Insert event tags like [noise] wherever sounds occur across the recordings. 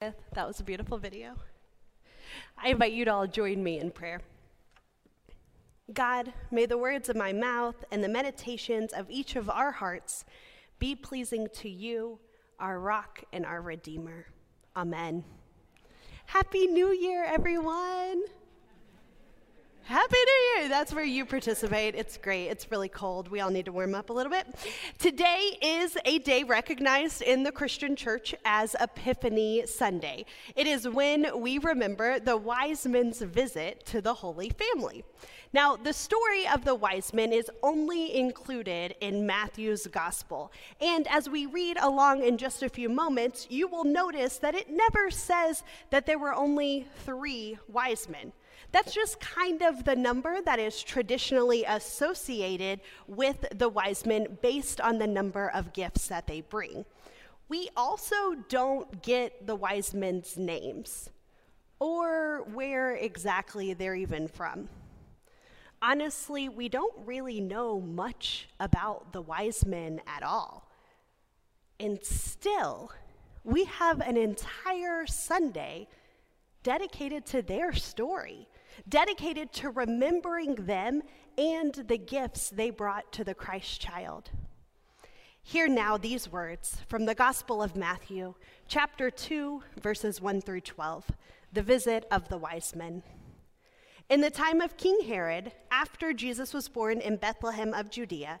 That was a beautiful video. I invite you to all join me in prayer. God, may the words of my mouth and the meditations of each of our hearts be pleasing to you, our rock and our redeemer. Amen. Happy New Year, everyone! Happy New Year! That's where you participate. It's great. It's really cold. We all need to warm up a little bit. Today is a day recognized in the Christian church as Epiphany Sunday. It is when we remember the wise men's visit to the Holy Family. Now, the story of the wise men is only included in Matthew's gospel. And as we read along in just a few moments, you will notice that it never says that there were only three wise men. That's just kind of the number that is traditionally associated with the wise men based on the number of gifts that they bring. We also don't get the wise men's names or where exactly they're even from. Honestly, we don't really know much about the wise men at all. And still, we have an entire Sunday dedicated to their story dedicated to remembering them and the gifts they brought to the Christ child. Hear now these words from the Gospel of Matthew, chapter 2, verses 1 through 12, the visit of the wise men. In the time of King Herod, after Jesus was born in Bethlehem of Judea,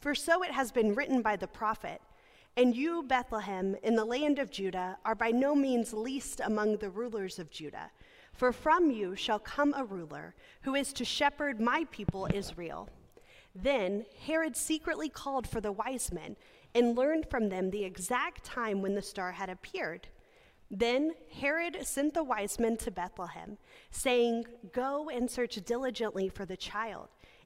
for so it has been written by the prophet. And you, Bethlehem, in the land of Judah, are by no means least among the rulers of Judah. For from you shall come a ruler who is to shepherd my people Israel. Then Herod secretly called for the wise men and learned from them the exact time when the star had appeared. Then Herod sent the wise men to Bethlehem, saying, Go and search diligently for the child,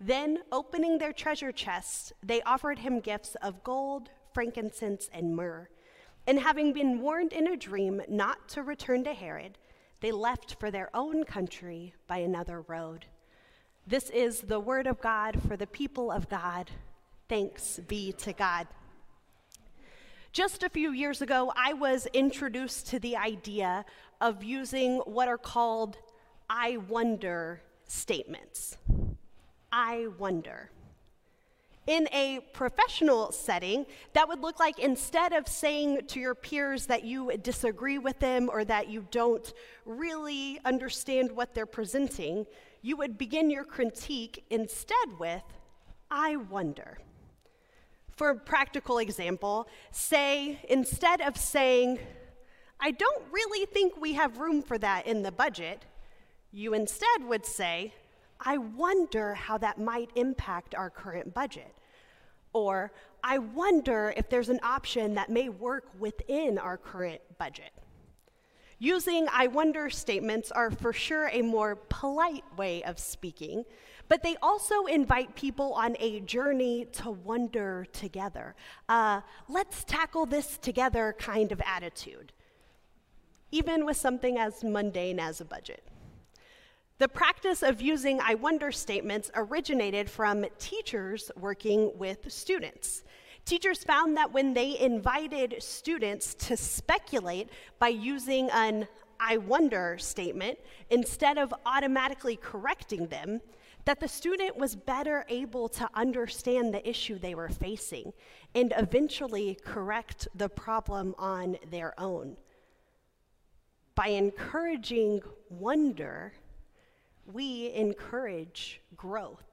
Then, opening their treasure chests, they offered him gifts of gold, frankincense, and myrrh. And having been warned in a dream not to return to Herod, they left for their own country by another road. This is the word of God for the people of God. Thanks be to God. Just a few years ago, I was introduced to the idea of using what are called I wonder statements. I wonder in a professional setting, that would look like instead of saying to your peers that you disagree with them or that you don't really understand what they're presenting, you would begin your critique instead with, I wonder. For a practical example, say instead of saying, I don't really think we have room for that in the budget, you instead would say, I wonder how that might impact our current budget. Or, I wonder if there's an option that may work within our current budget. Using I wonder statements are for sure a more polite way of speaking, but they also invite people on a journey to wonder together. Uh, let's tackle this together kind of attitude, even with something as mundane as a budget. The practice of using I wonder statements originated from teachers working with students. Teachers found that when they invited students to speculate by using an I wonder statement instead of automatically correcting them, that the student was better able to understand the issue they were facing and eventually correct the problem on their own. By encouraging wonder, we encourage growth.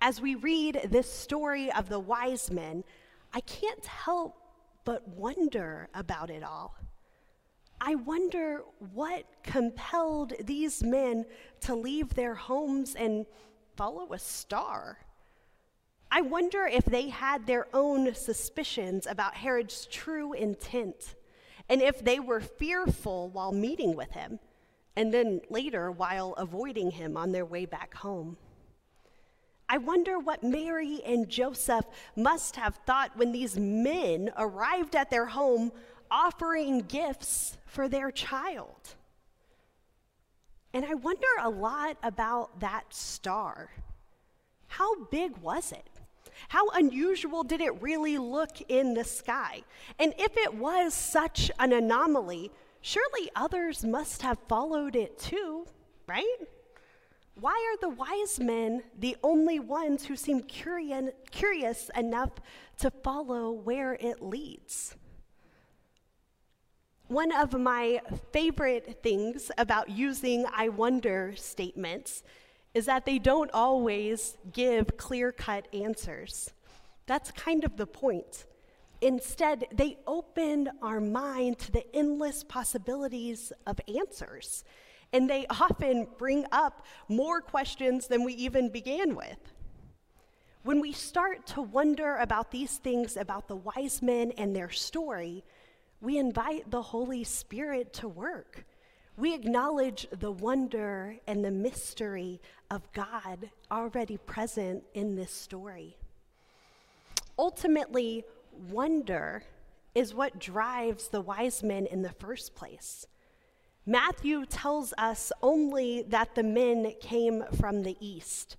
As we read this story of the wise men, I can't help but wonder about it all. I wonder what compelled these men to leave their homes and follow a star. I wonder if they had their own suspicions about Herod's true intent and if they were fearful while meeting with him and then later while avoiding him on their way back home. I wonder what Mary and Joseph must have thought when these men arrived at their home offering gifts for their child. And I wonder a lot about that star. How big was it? How unusual did it really look in the sky? And if it was such an anomaly, surely others must have followed it too, right? Why are the wise men the only ones who seem curious, enough to follow where it leads? One of my favorite things about using I wonder statements is that they don't always give clear cut answers. That's kind of the point. Instead, they open our mind to the endless possibilities of answers and they often bring up more questions than we even began with. When we start to wonder about these things about the wise men and their story, we invite the Holy Spirit to work. We acknowledge the wonder and the mystery of God already present in this story. Ultimately, wonder is what drives the wise men in the first place. Matthew tells us only that the men came from the east.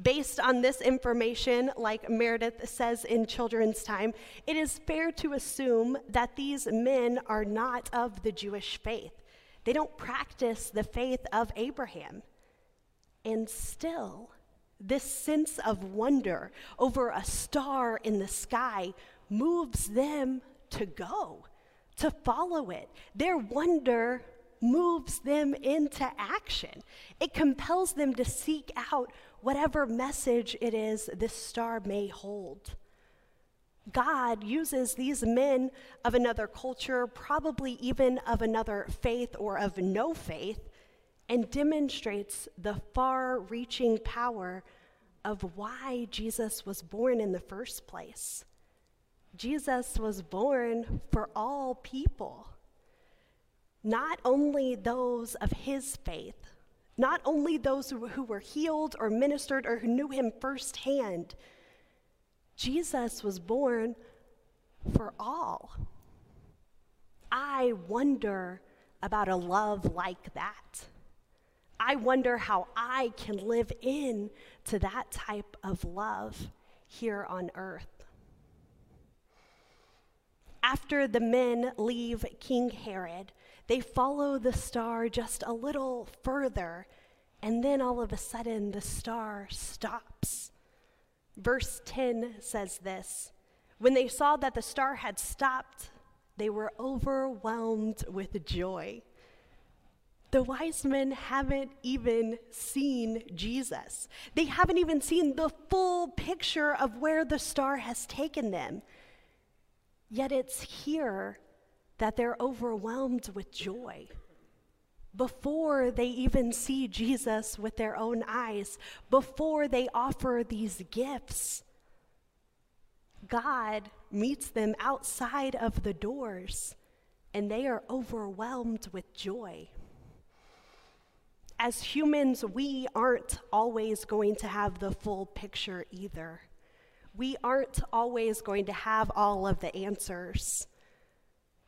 Based on this information, like Meredith says in Children's Time, it is fair to assume that these men are not of the Jewish faith. They don't practice the faith of Abraham. And still, this sense of wonder over a star in the sky moves them to go, to follow it. Their wonder moves them into action. It compels them to seek out whatever message it is this star may hold. God uses these men of another culture, probably even of another faith or of no faith, and demonstrates the far reaching power of why Jesus was born in the first place. Jesus was born for all people not only those of his faith, not only those who, who were healed or ministered or who knew him firsthand. Jesus was born for all. I wonder about a love like that. I wonder how I can live in to that type of love here on earth. After the men leave King Herod, they follow the star just a little further, and then all of a sudden the star stops. Verse 10 says this When they saw that the star had stopped, they were overwhelmed with joy. The wise men haven't even seen Jesus. They haven't even seen the full picture of where the star has taken them. Yet it's here that they're overwhelmed with joy. Before they even see Jesus with their own eyes, before they offer these gifts, God meets them outside of the doors and they are overwhelmed with joy. As humans, we aren't always going to have the full picture either. We aren't always going to have all of the answers.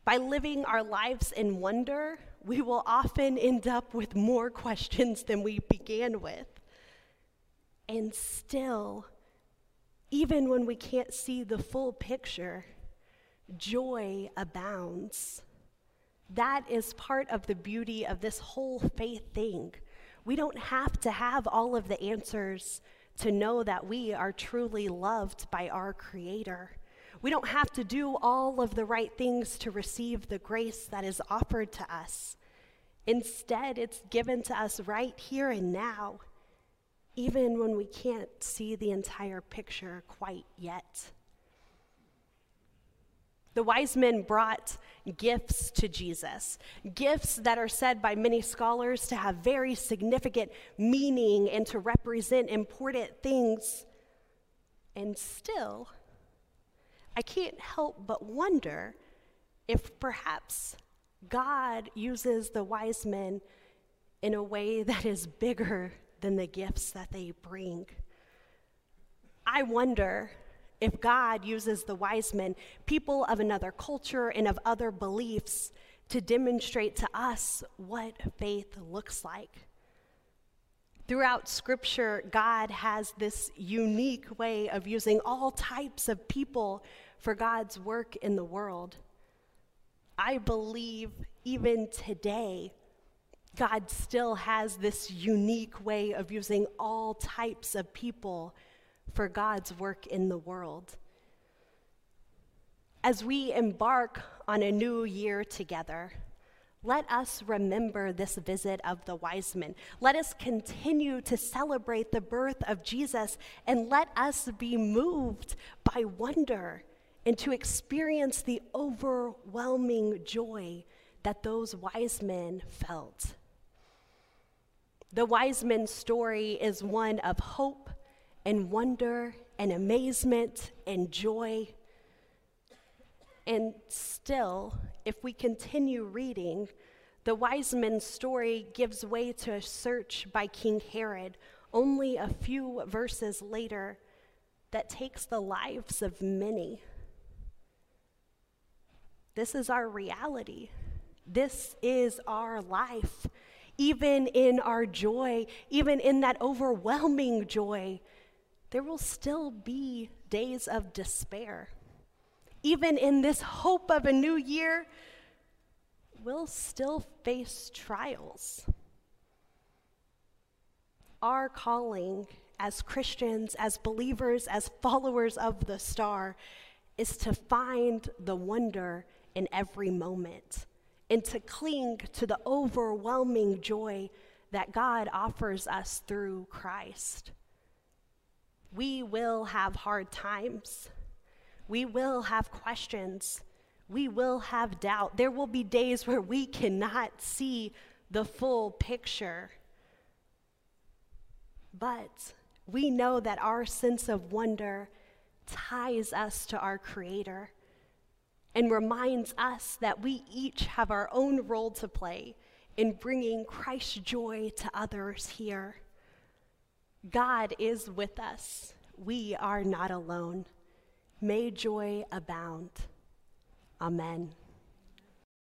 By living our lives in wonder, we will often end up with more [laughs] questions than we began with. And still, even when we can't see the full picture, joy abounds. That is part of the beauty of this whole faith thing. We don't have to have all of the answers to know that we are truly loved by our Creator. We don't have to do all of the right things to receive the grace that is offered to us. Instead, it's given to us right here and now, even when we can't see the entire picture quite yet. The wise men brought gifts to Jesus, gifts that are said by many scholars to have very significant meaning and to represent important things. And still, I can't help but wonder if perhaps God uses the wise men in a way that is bigger than the gifts that they bring. I wonder if God uses the wise men, people of another culture and of other beliefs, to demonstrate to us what faith looks like. Throughout Scripture, God has this unique way of using all types of people for God's work in the world. I believe even today, God still has this unique way of using all types of people for God's work in the world. As we embark on a new year together, let us remember this visit of the wise men. Let us continue to celebrate the birth of Jesus and let us be moved by wonder and to experience the overwhelming joy that those wise men felt. The wise men's story is one of hope and wonder and amazement and joy. And still, if we continue reading, the wise men's story gives way to a search by King Herod only a few verses later that takes the lives of many. This is our reality. This is our life. Even in our joy, even in that overwhelming joy, there will still be days of despair. Even in this hope of a new year, we'll still face trials. Our calling as Christians, as believers, as followers of the star, is to find the wonder in every moment and to cling to the overwhelming joy that God offers us through Christ. We will have hard times. We will have questions. We will have doubt. There will be days where we cannot see the full picture. But we know that our sense of wonder ties us to our Creator and reminds us that we each have our own role to play in bringing Christ's joy to others here. God is with us. We are not alone. May joy abound. Amen.